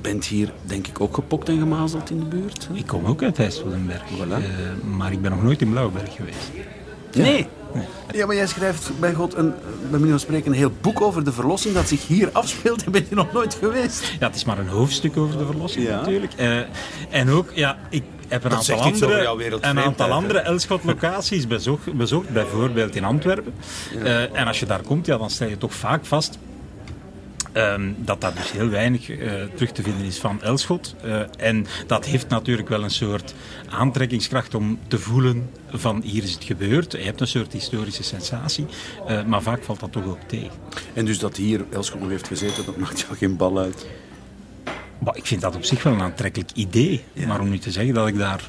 bent hier denk ik ook gepokt en gemazeld in de buurt. Hè? Ik kom ook uit Heijsseldenberg, voilà. uh, maar ik ben nog nooit in Blauwberg geweest. Ja. Nee. Ja, maar jij schrijft bij God een, bij manier van spreken, een heel boek over de verlossing dat zich hier afspeelt en ben je nog nooit geweest. Ja, het is maar een hoofdstuk over de verlossing ja. natuurlijk. Uh, en ook, ja, ik heb een dat aantal andere, een aantal andere Elschot-locaties bezocht, bezocht, bijvoorbeeld in Antwerpen. Ja. Uh, en als je daar komt, ja, dan stel je toch vaak vast Um, dat daar dus heel weinig uh, terug te vinden is van Elschot. Uh, en dat heeft natuurlijk wel een soort aantrekkingskracht om te voelen van hier is het gebeurd. Je hebt een soort historische sensatie, uh, maar vaak valt dat toch ook tegen. En dus dat hier Elschot nog heeft gezeten, dat maakt jou geen bal uit? Maar ik vind dat op zich wel een aantrekkelijk idee. Ja. Maar om nu te zeggen dat ik daar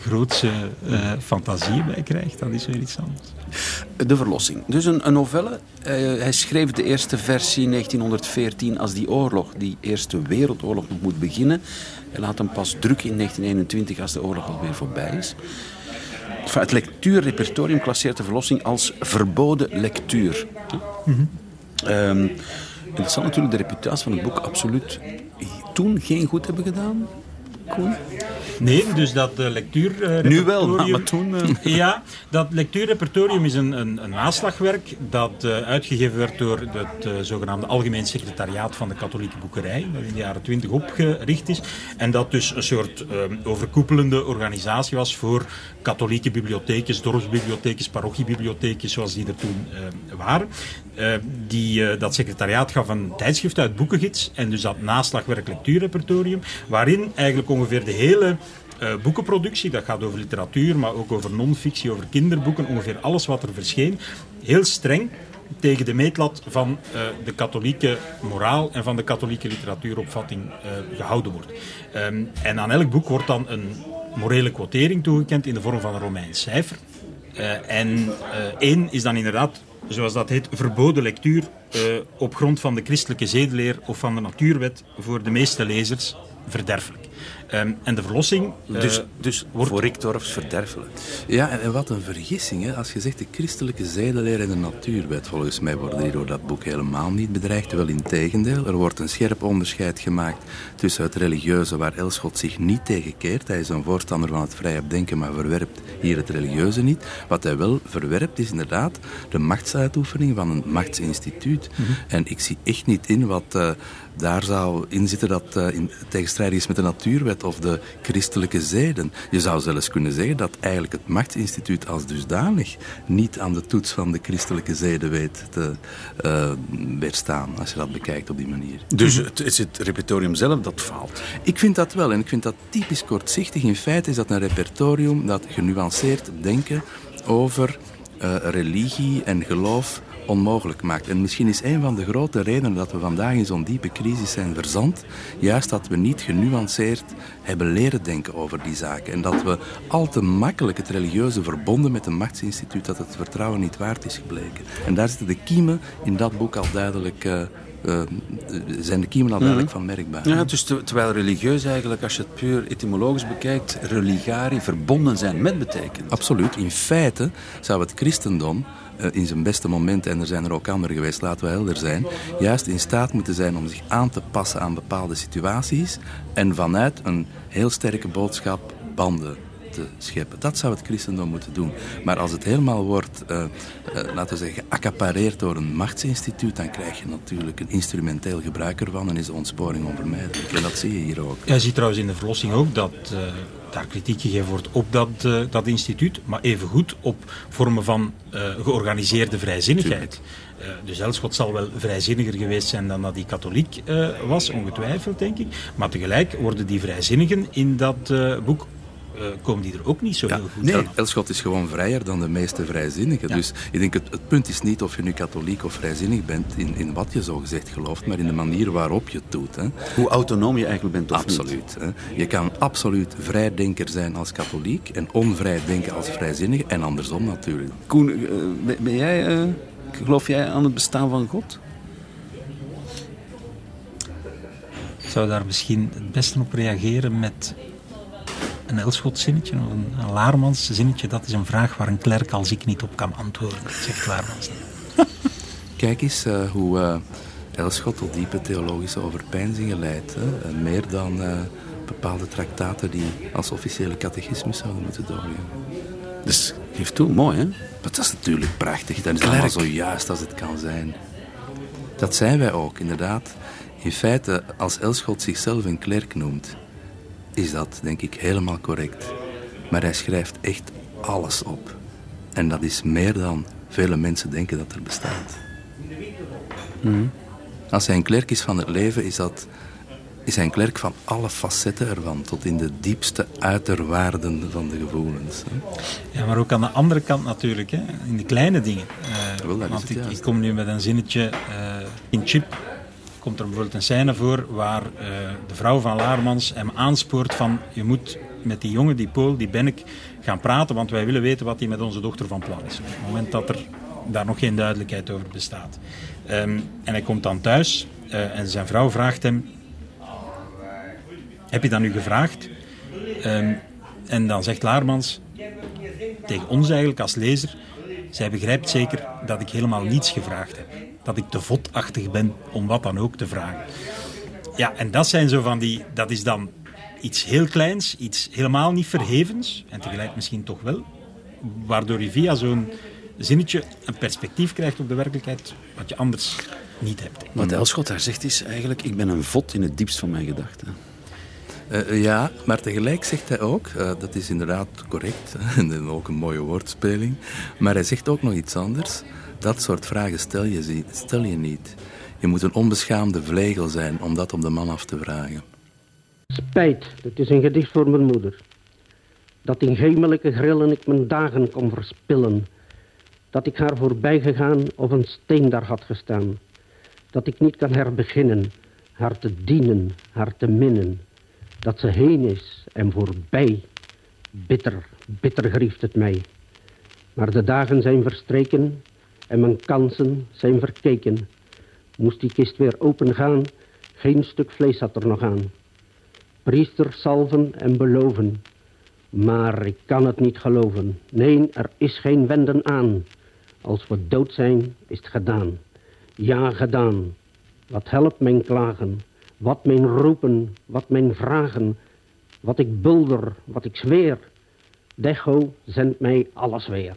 grootse uh, fantasie bij krijg, dat is weer iets anders. De Verlossing. Dus een, een novelle. Uh, hij schreef de eerste versie in 1914 als die oorlog, die Eerste Wereldoorlog, nog moet beginnen. Hij laat hem pas drukken in 1921 als de oorlog alweer voorbij is. Het lectuurrepertorium klasseert de Verlossing als verboden lectuur. Dat zal natuurlijk de reputatie van het boek absoluut toen geen goed hebben gedaan. Koen? Nee, dus dat uh, lectuurrepertorium... Nu wel, maar toen... Uh... Ja, dat lectuurrepertorium is een, een, een naslagwerk dat uh, uitgegeven werd door het zogenaamde Algemeen Secretariaat van de Katholieke Boekerij, dat in de jaren twintig opgericht is. En dat dus een soort overkoepelende organisatie was voor katholieke bibliotheken, dorpsbibliotheken, parochiebibliotheken, zoals die er toen waren. die, dat secretariaat gaf een tijdschrift uit, Boekengids, en dus dat naslagwerk lectuurrepertorium, waarin eigenlijk ongeveer de hele uh, boekenproductie, dat gaat over literatuur, maar ook over non-fictie, over kinderboeken, ongeveer alles wat er verscheen, heel streng tegen de meetlat van uh, de katholieke moraal en van de katholieke literatuuropvatting uh, gehouden wordt. Um, en aan elk boek wordt dan een morele quotering toegekend in de vorm van een Romeins cijfer. En één is dan inderdaad, zoals dat heet, verboden lectuur op grond van de christelijke zedeleer of van de natuurwet voor de meeste lezers verderfelijk. Um, en de verlossing... Uh, dus, dus wordt... voor Rikdorfs verderfelijk. Ja, en, en, wat een vergissing. Hè? Als je zegt de christelijke zedeleer en de natuurwet, volgens mij worden die door dat boek helemaal niet bedreigd. Wel in tegendeel. Er wordt een scherp onderscheid gemaakt tussen het religieuze, waar Elschot zich niet tegen keert. Hij is een voorstander van het vrije denken, maar verwerpt hier het religieuze niet. Wat hij wel verwerpt is inderdaad de machtsuitoefening van een machtsinstituut. Mm -hmm. En ik zie echt niet in wat... Uh, daar zou in zitten dat uh, in tegenstrijdig is met de natuurwet of de christelijke zeden. Je zou zelfs kunnen zeggen dat eigenlijk het machtsinstituut als dusdanig niet aan de toets van de christelijke zeden weet te uh, weerstaan, als je dat bekijkt op die manier. Dus het is het repertorium zelf dat faalt? Ik vind dat wel en ik vind dat typisch kortzichtig. In feite is dat een repertorium dat genuanceerd denken over uh, religie en geloof onmogelijk maakt. En misschien is een van de grote redenen dat we vandaag in zo'n diepe crisis zijn verzand, juist dat we niet genuanceerd hebben leren denken over die zaken. En dat we al te makkelijk het religieuze verbonden met een machtsinstituut, dat het vertrouwen niet waard is gebleken. En daar zitten de kiemen in dat boek al duidelijk... Uh, uh, zijn de kiemen al duidelijk van merkbaar. Ja, dus terwijl religieus eigenlijk, als je het puur etymologisch bekijkt, religari verbonden zijn met betekent. Absoluut. In feite zou het christendom uh, in zijn beste momenten, en er zijn er ook anderen geweest, laten we helder zijn, juist in staat moeten zijn om zich aan te passen aan bepaalde situaties en vanuit een heel sterke boodschap banden te scheppen. Dat zou het christendom moeten doen. Maar als het helemaal wordt, uh, uh, laten we zeggen, geaccapareerd door een machtsinstituut, dan krijg je natuurlijk een instrumenteel gebruik ervan en is de ontsporing onvermijdelijk. En dat zie je hier ook. Je ziet trouwens in de verlossing ook dat uh, daar kritiek gegeven wordt op dat, uh, dat instituut, maar evengoed op vormen van uh, georganiseerde vrijzinnigheid. Uh, dus Elschot zal wel vrijzinniger geweest zijn dan dat hij katholiek was, ongetwijfeld denk ik. Maar tegelijk worden die vrijzinnigen in dat boek uh, komen die er ook niet zo ja, heel goed nee, aan. Elschot is gewoon vrijer dan de meeste vrijzinnigen. Ja. Dus ik denk het, het punt is niet of je nu katholiek of vrijzinnig bent in, in wat je zo gezegd gelooft, maar in de manier waarop je het doet. Hè. Hoe autonoom je eigenlijk bent of absoluut, hè. Je kan absoluut vrijdenker zijn als katholiek en onvrij denken als vrijzinnig en andersom natuurlijk. Koen, uh, ben jij, uh, geloof jij aan het bestaan van God? Ik zou daar misschien het beste op reageren met een Elschot zinnetje of een, een Laarmans zinnetje, dat is een vraag waar een klerk als ik niet op kan antwoorden, zegt Laarmans. Kijk eens uh, hoe uh, Elschot tot diepe theologische overpeinzingen leidt. Hè? Uh, meer dan bepaalde traktaten die als officiële catechismus zouden moeten doorgaan. Dus geef toe, mooi hè? Maar dat is natuurlijk prachtig. Dat is klerk. allemaal zo juist als het kan zijn. Dat zijn wij ook, inderdaad. In feite, als Elschot zichzelf een klerk noemt, is dat, denk ik, helemaal correct. Maar hij schrijft echt alles op. En dat is meer dan vele mensen denken dat er bestaat. Mm. Als hij een klerk is van het leven, is, dat, is hij een klerk van alle facetten ervan, tot in de diepste uiterwaarden van de gevoelens. Hè. Ja, maar ook aan de andere kant natuurlijk, hè, in de kleine dingen. Uh, Wel, want ik, ik, kom nu met een zinnetje uh, in Chip komt er bijvoorbeeld een scène voor waar uh, de vrouw van Laarmans hem aanspoort van je moet met die jongen, die Pool, die ben ik, gaan praten, want wij willen weten wat hij met onze dochter van plan is. Op het moment dat er daar nog geen duidelijkheid over bestaat. Um, en hij komt dan thuis uh, en zijn vrouw vraagt hem, heb je dat nu gevraagd? Um, en dan zegt Laarmans tegen ons eigenlijk als lezer, zij begrijpt zeker dat ik helemaal niets gevraagd heb dat ik te votachtig ben om wat dan ook te vragen. Ja, en dat zijn zo van die, dat is dan iets heel kleins, iets helemaal niet verhevens, en tegelijk misschien toch wel, waardoor je via zo'n zinnetje een perspectief krijgt op de werkelijkheid wat je anders niet hebt. Wat Elschot daar zegt is eigenlijk, ik ben een vod in het diepst van mijn gedachten. Uh, ja, maar tegelijk zegt hij ook, uh, dat is inderdaad correct, en ook een mooie woordspeling, maar hij zegt ook nog iets anders. Dat soort vragen stel je, stel je niet. Je moet een onbeschaamde vlegel zijn om dat op de man af te vragen. Spijt, het is een gedicht voor mijn moeder. Dat in hemelijke grillen ik mijn dagen kon verspillen. dat ik haar voorbij gegaan of een steen daar had gestaan. Dat ik niet kan herbeginnen, haar te dienen, haar te minnen. Dat ze heen is en voorbij. Bitter, bitter grieft het mij. Maar de dagen zijn verstreken en mijn kansen zijn verkeken. Moest die kist weer open gaan, geen stuk vlees had er nog aan. Priesters salven en beloven, maar ik kan het niet geloven. Nee, er is geen wenden aan. Als we dood zijn, is het gedaan. Ja, gedaan. Wat helpt mijn klagen? Wat mijn roepen, wat mijn vragen? Wat ik bulder, wat ik zweer? Decho zendt mij alles weer.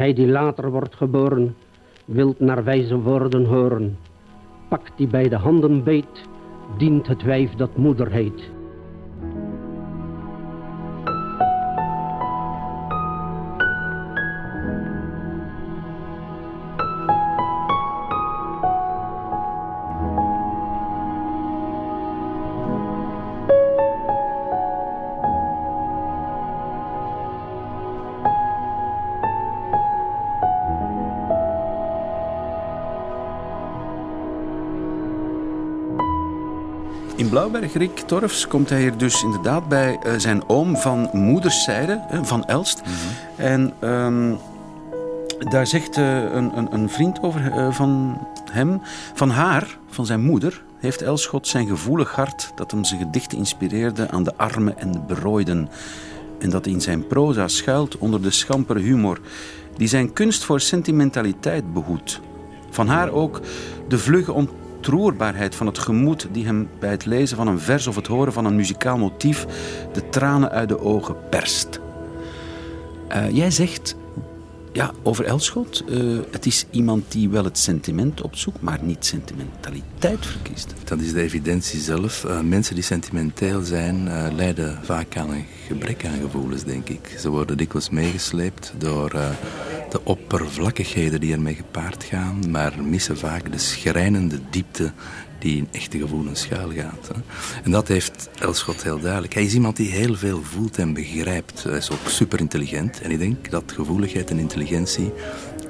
Gij die later wordt geboren, wilt naar wijze woorden horen. Pak die bij de handen beet, dient het wijf dat moeder heet. Blauwberg, Rick Torfs, komt hij hier dus inderdaad bij eh, zijn oom van moederszijde, van Elst. En ehm, daar zegt eh, een, een, een vriend over eh, van hem, van haar, van zijn moeder, heeft Elschot zijn gevoelig hart dat hem zijn gedichten inspireerde aan de armen en de berooiden. En dat in zijn proza schuilt onder de schampere humor die zijn kunst voor sentimentaliteit behoedt. Van haar ook de vlugge ontroerbaarheid van het gemoed die hem bij het lezen van een vers of het horen van een muzikaal motief de tranen uit de ogen perst. Eh, jij zegt ja, over Elschot, eh, het is iemand die wel het sentiment opzoekt, maar niet sentimentaliteit verkiest. Dat is de evidentie zelf. Eh, mensen die sentimenteel zijn, eh, lijden vaak aan een gebrek aan gevoelens, denk ik. Ze worden dikwijls meegesleept door de oppervlakkigheden die ermee gepaard gaan, maar missen vaak de schrijnende diepte die in echte gevoelens schuilgaat. Hè. En dat heeft Elschot heel duidelijk. Hij is iemand die heel veel voelt en begrijpt. Hij is ook super intelligent. En ik denk dat gevoeligheid en intelligentie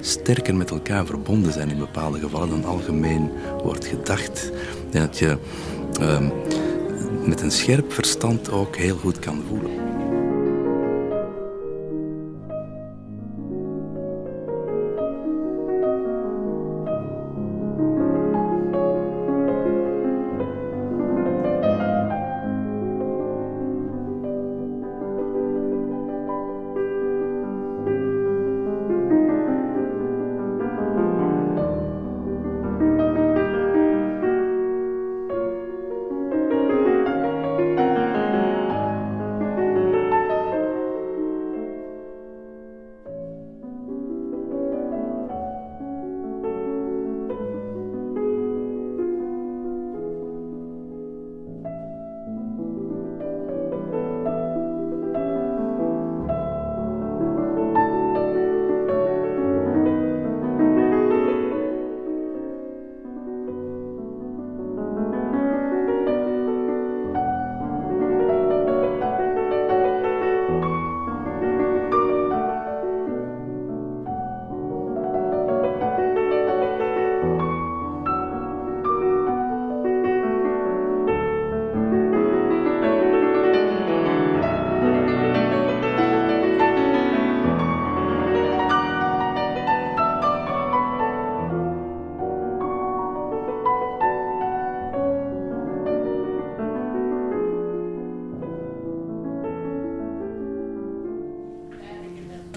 sterker met elkaar verbonden zijn in bepaalde gevallen dan algemeen wordt gedacht. En dat je ehm, met een scherp verstand ook heel goed kan voelen.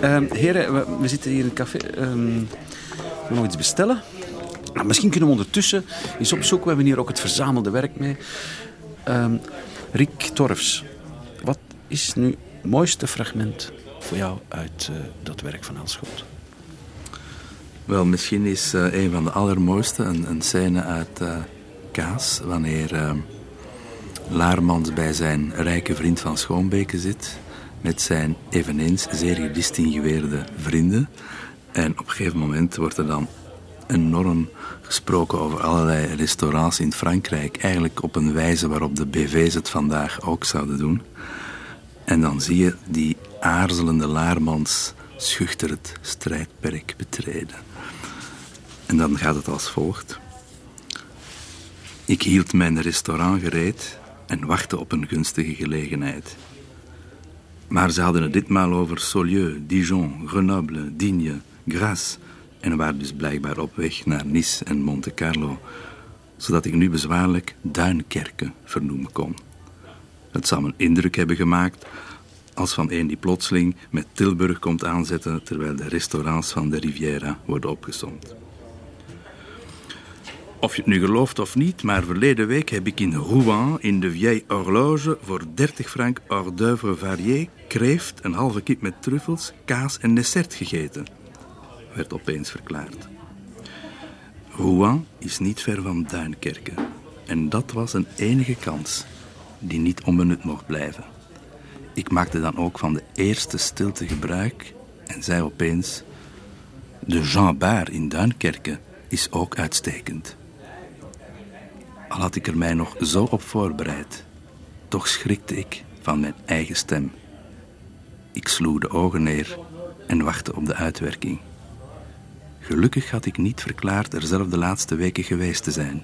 Ehm, heren, we, zitten hier in het café. Ehm, we nog iets bestellen. Misschien kunnen we ondertussen eens opzoeken. We hebben hier ook het verzamelde werk mee. Ehm, Rick Torfs, wat is nu het mooiste fragment voor jou uit eh, dat werk van Elschot? Wel, misschien is eh, een van de allermooiste een, een scène uit eh, Kaas, wanneer Laarmans bij zijn rijke vriend van Schoonbeke zit, met zijn eveneens zeer gedistingueerde vrienden. En op een gegeven moment wordt er dan enorm gesproken over allerlei restaurants in Frankrijk, eigenlijk op een wijze waarop de BV's het vandaag ook zouden doen. En dan zie je die aarzelende Laarmans schuchter het strijdperk betreden. En dan gaat het als volgt. Ik hield mijn restaurant gereed en wachtte op een gunstige gelegenheid. Maar ze hadden het ditmaal over Saulieu, Dijon, Grenoble, Digne, Grasse en waren dus blijkbaar op weg naar Nice en Monte Carlo, zodat ik nu bezwaarlijk Duinkerken vernoemen kon. Het zou een indruk hebben gemaakt als van een die plotseling met Tilburg komt aanzetten terwijl de restaurants van de Riviera worden opgezomd. Of je het nu gelooft of niet, maar verleden week heb ik in Rouen in de Vieille Horloge voor 30 frank hors d'oeuvre varié kreeft, een halve kip met truffels, kaas en dessert gegeten, werd opeens verklaard. Rouen is niet ver van Duinkerken en dat was een enige kans die niet onbenut mocht blijven. Ik maakte dan ook van de eerste stilte gebruik en zei opeens: De Jean Bar in Duinkerken is ook uitstekend. Al had ik er mij nog zo op voorbereid, toch schrikte ik van mijn eigen stem. Ik sloeg de ogen neer en wachtte op de uitwerking. Gelukkig had ik niet verklaard er zelf de laatste weken geweest te zijn.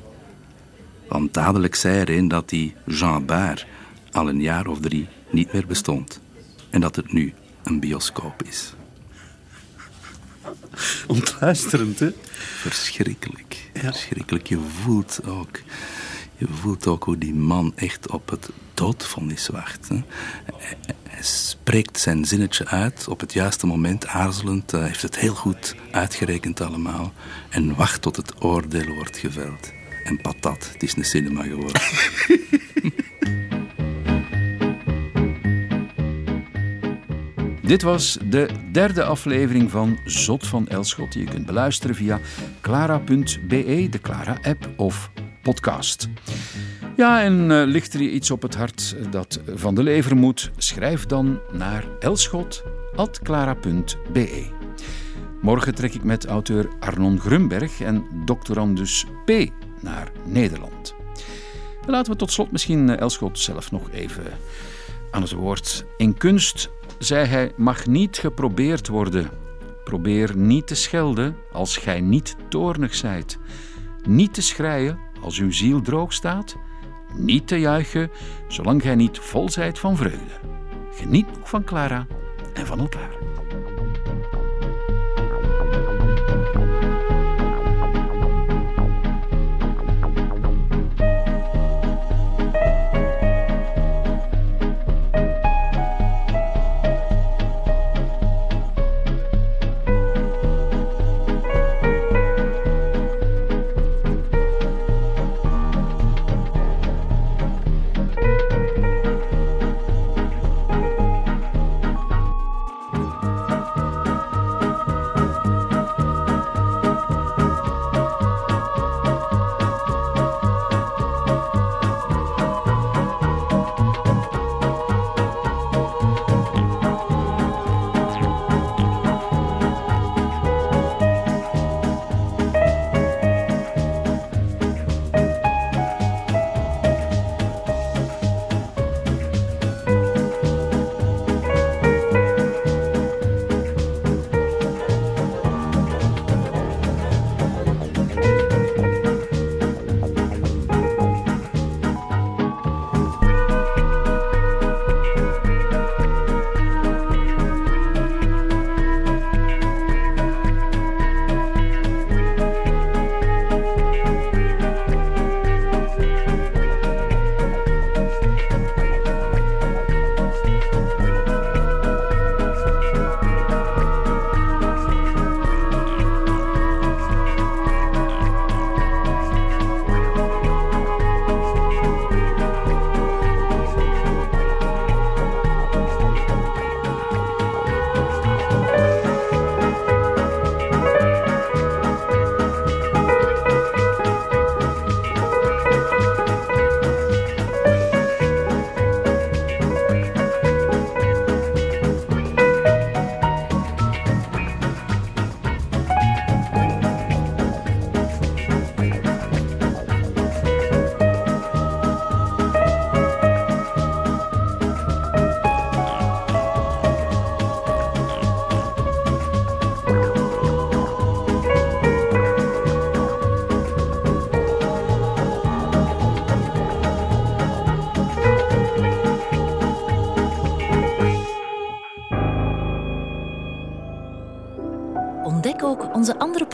Want dadelijk zei er een dat die Jean Bar al een jaar of drie niet meer bestond. En dat het nu een bioscoop is. Ontluisterend, hè? Verschrikkelijk. Verschrikkelijk. Je voelt ook... Je voelt ook hoe die man echt op het doodvonnis wacht. Hè? Hij spreekt zijn zinnetje uit op het juiste moment, aarzelend. Hij heeft het heel goed uitgerekend allemaal. En wacht tot het oordeel wordt geveld. En patat, het is een cinema geworden. Dit was de derde aflevering van Zot van Elschot, die je kunt beluisteren via clara.be, de Clara-app of podcast. Ja, en uh, ligt er je iets op het hart dat van de lever moet, schrijf dan naar elschot.clara.be. Morgen trek ik met auteur Arnon Grunberg en doctorandus P. naar Nederland. Laten we tot slot misschien Elschot zelf nog even aan het woord. In kunst zei hij, mag niet geprobeerd worden. Probeer niet te schelden als gij niet toornig zijt. Niet te schreien als uw ziel droog staat. Niet te juichen zolang gij niet vol zijt van vreugde. Geniet nog van Clara en van elkaar.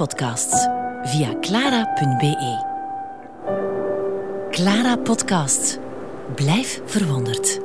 Podcasts via clara.be. Clara Podcast. Blijf verwonderd.